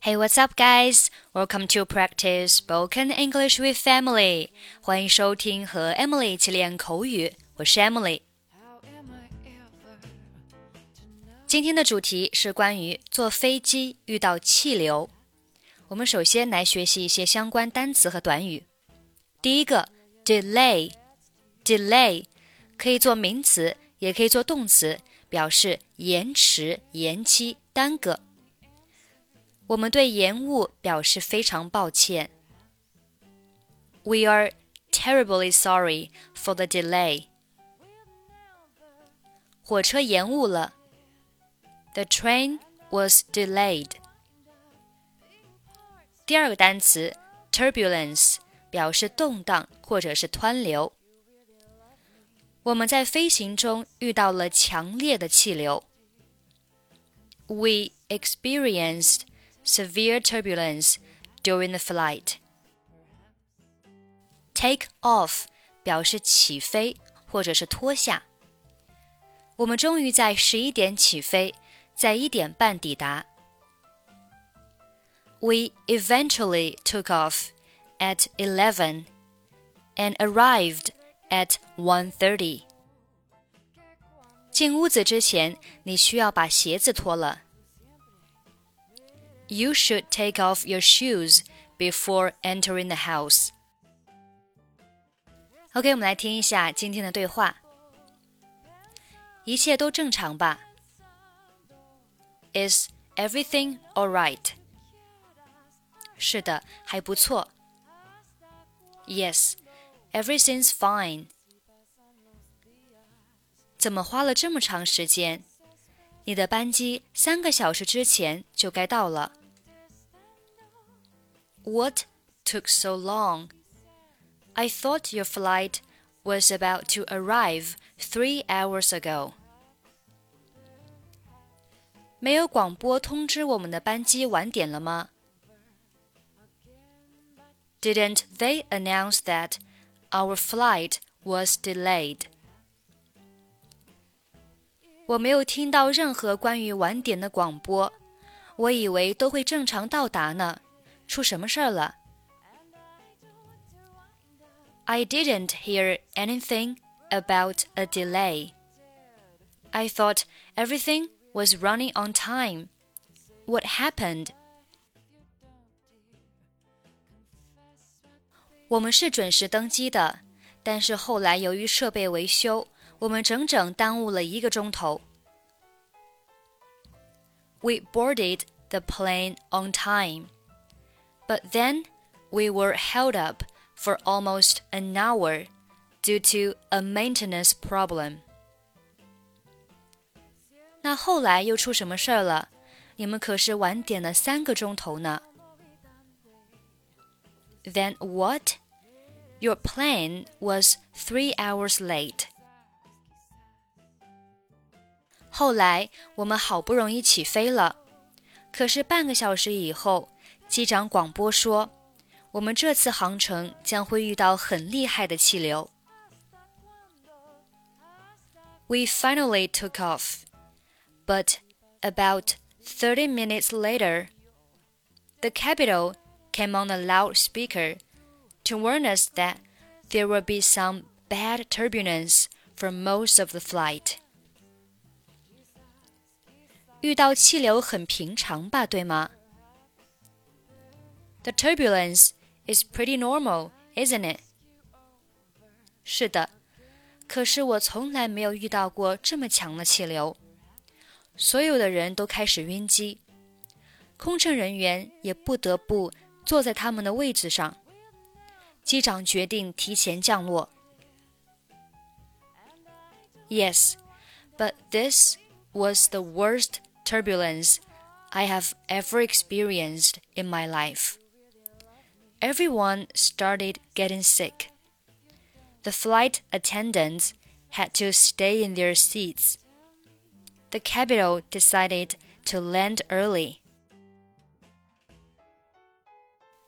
Hey, what's up, guys? Welcome to practice spoken English with Emily. 欢迎收听和 Emily 一起练口语。我是 Emily。今天的主题是关于坐飞机遇到气流。我们首先来学习一些相关单词和短语。第一个，delay，delay 可以做名词，也可以做动词，表示延迟、延期、耽搁。我们对延误表示非常抱歉。We are terribly sorry for the delay. 火车延误了。The train was delayed. 第二个单词 turbulence 表示动荡或者是湍流。我们在飞行中遇到了强烈的气流。We experienced severe turbulence during the flight. Take off 表示起飞或者是脱下。我们终于在十一点起飞，在一点半抵达。We eventually took off at 11 and arrived at 1:30. 进屋子之前，你需要把鞋子脱了。 You should take off your shoes before entering the house. OK，我们来听一下今天的对话。一切都正常吧？Is everything alright？是的，还不错。Yes, everything's fine. 怎么花了这么长时间？ 你的班机三个小时之前就该到了。What took so long? I thought your flight was about to arrive three hours ago. 没有广播通知我们的班机晚点了吗？Didn't they announce that our flight was delayed? 我没有听到任何关于晚点的广播，我以为都会正常到达呢。出什么事儿了？I didn't hear anything about a delay. I thought everything was running on time. What happened? 我们是准时登机的，但是后来由于设备维修， 我们整整耽误了一个钟头。We boarded the plane on time. But then we were held up for almost an hour due to a maintenance problem. 那后来又出什么事儿了？你们可是晚点了三个钟头呢。Then what? Your plane was three hours late. 后来我们好不容易起飞了，可是半个小时以后。机长广播说：“我们这次航程将会遇到很厉害的气流。” We finally took off, but about 30 minutes later, the capital came on a loudspeaker to warn us that there will be some bad turbulence for most of the flight. 遇到气流很平常吧，对吗？the turbulence is pretty normal, isn't it? 是的，可是我从来没有遇到过这么强的气流，所有的人都开始晕机，空乘人员也不得不坐在他们的位置上。机长决定提前降落。Yes, but this was the worst turbulence I have ever experienced in my life everyone started getting sick. The flight attendants had to stay in their seats. The capital decided to land early.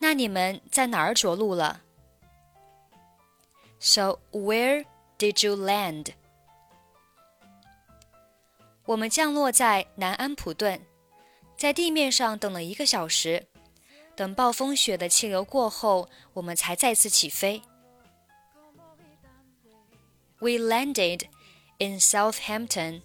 那你们在哪儿着陆了？So where did you land? 我们降落在南安普顿， 在地面上等了一个小时，等暴风雪的气流过后，我们才再次起飞。We landed in Southampton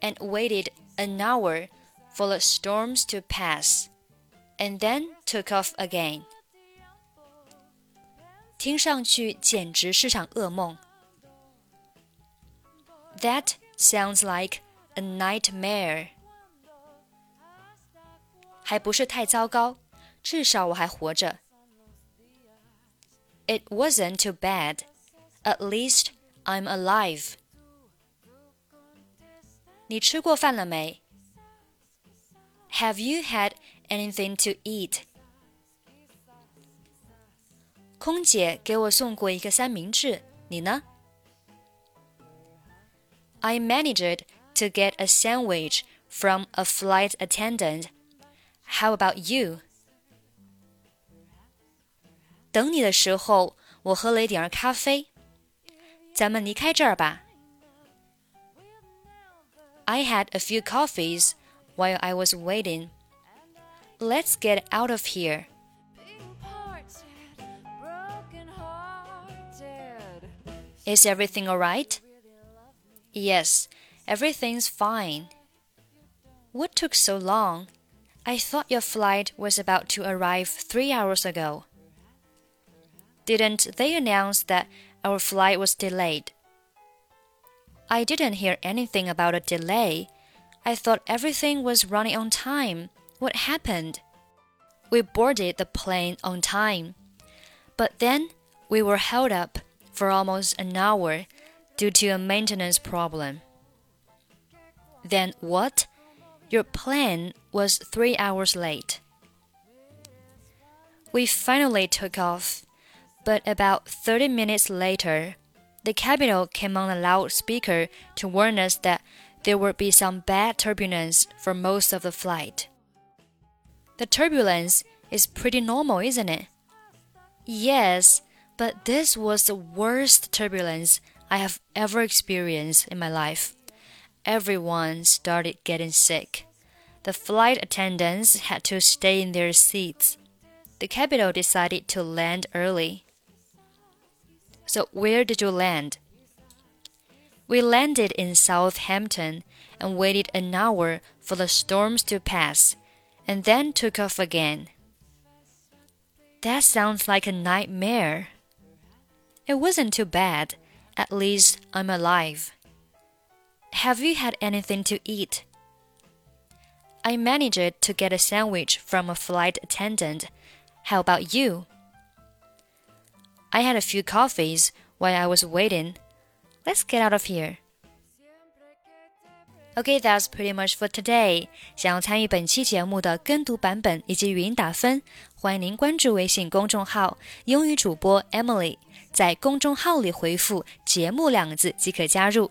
and waited an hour for the storms to pass, and then took off again. 听上去简直是场噩梦。That sounds like a nightmare. 还不是太糟糕，至少我还活着。It wasn't too bad. At least I'm alive. 你吃过饭了没？Have you had anything to eat? 空姐给我送过一个三明治，你呢？I managed to get a sandwich from a flight attendant. How about you? 等你的时候，我喝了一点咖啡。咱们离开这儿吧。I had a few coffees while I was waiting. Let's get out of here. Is everything alright? Yes, everything's fine. What took so long? I thought your flight was about to arrive three hours ago. Didn't they announce that our flight was delayed? I didn't hear anything about a delay. I thought everything was running on time. What happened? We boarded the plane on time. But then we were held up for almost an hour due to a maintenance problem. Then what? Your plane was three hours late. We finally took off, but about 30 minutes later, the capital came on a loudspeaker to warn us that there would be some bad turbulence for most of the flight. The turbulence is pretty normal, isn't it? Yes, but this was the worst turbulence I have ever experienced in my life. Everyone started getting sick. The flight attendants had to stay in their seats. The capital decided to land early. So, where did you land? We landed in Southampton and waited an hour for the storms to pass, and then took off again. That sounds like a nightmare. It wasn't too bad. At least I'm alive. Have you had anything to eat? I managed to get a sandwich from a flight attendant. How about you? I had a few coffees while I was waiting. Let's get out of here. Okay, that's pretty much for today. 想要参与本期节目的跟读版本以及语音打分，欢迎您关注微信公众号“英语主播 Emily”。在公众号里回复“节目”两个字即可加入。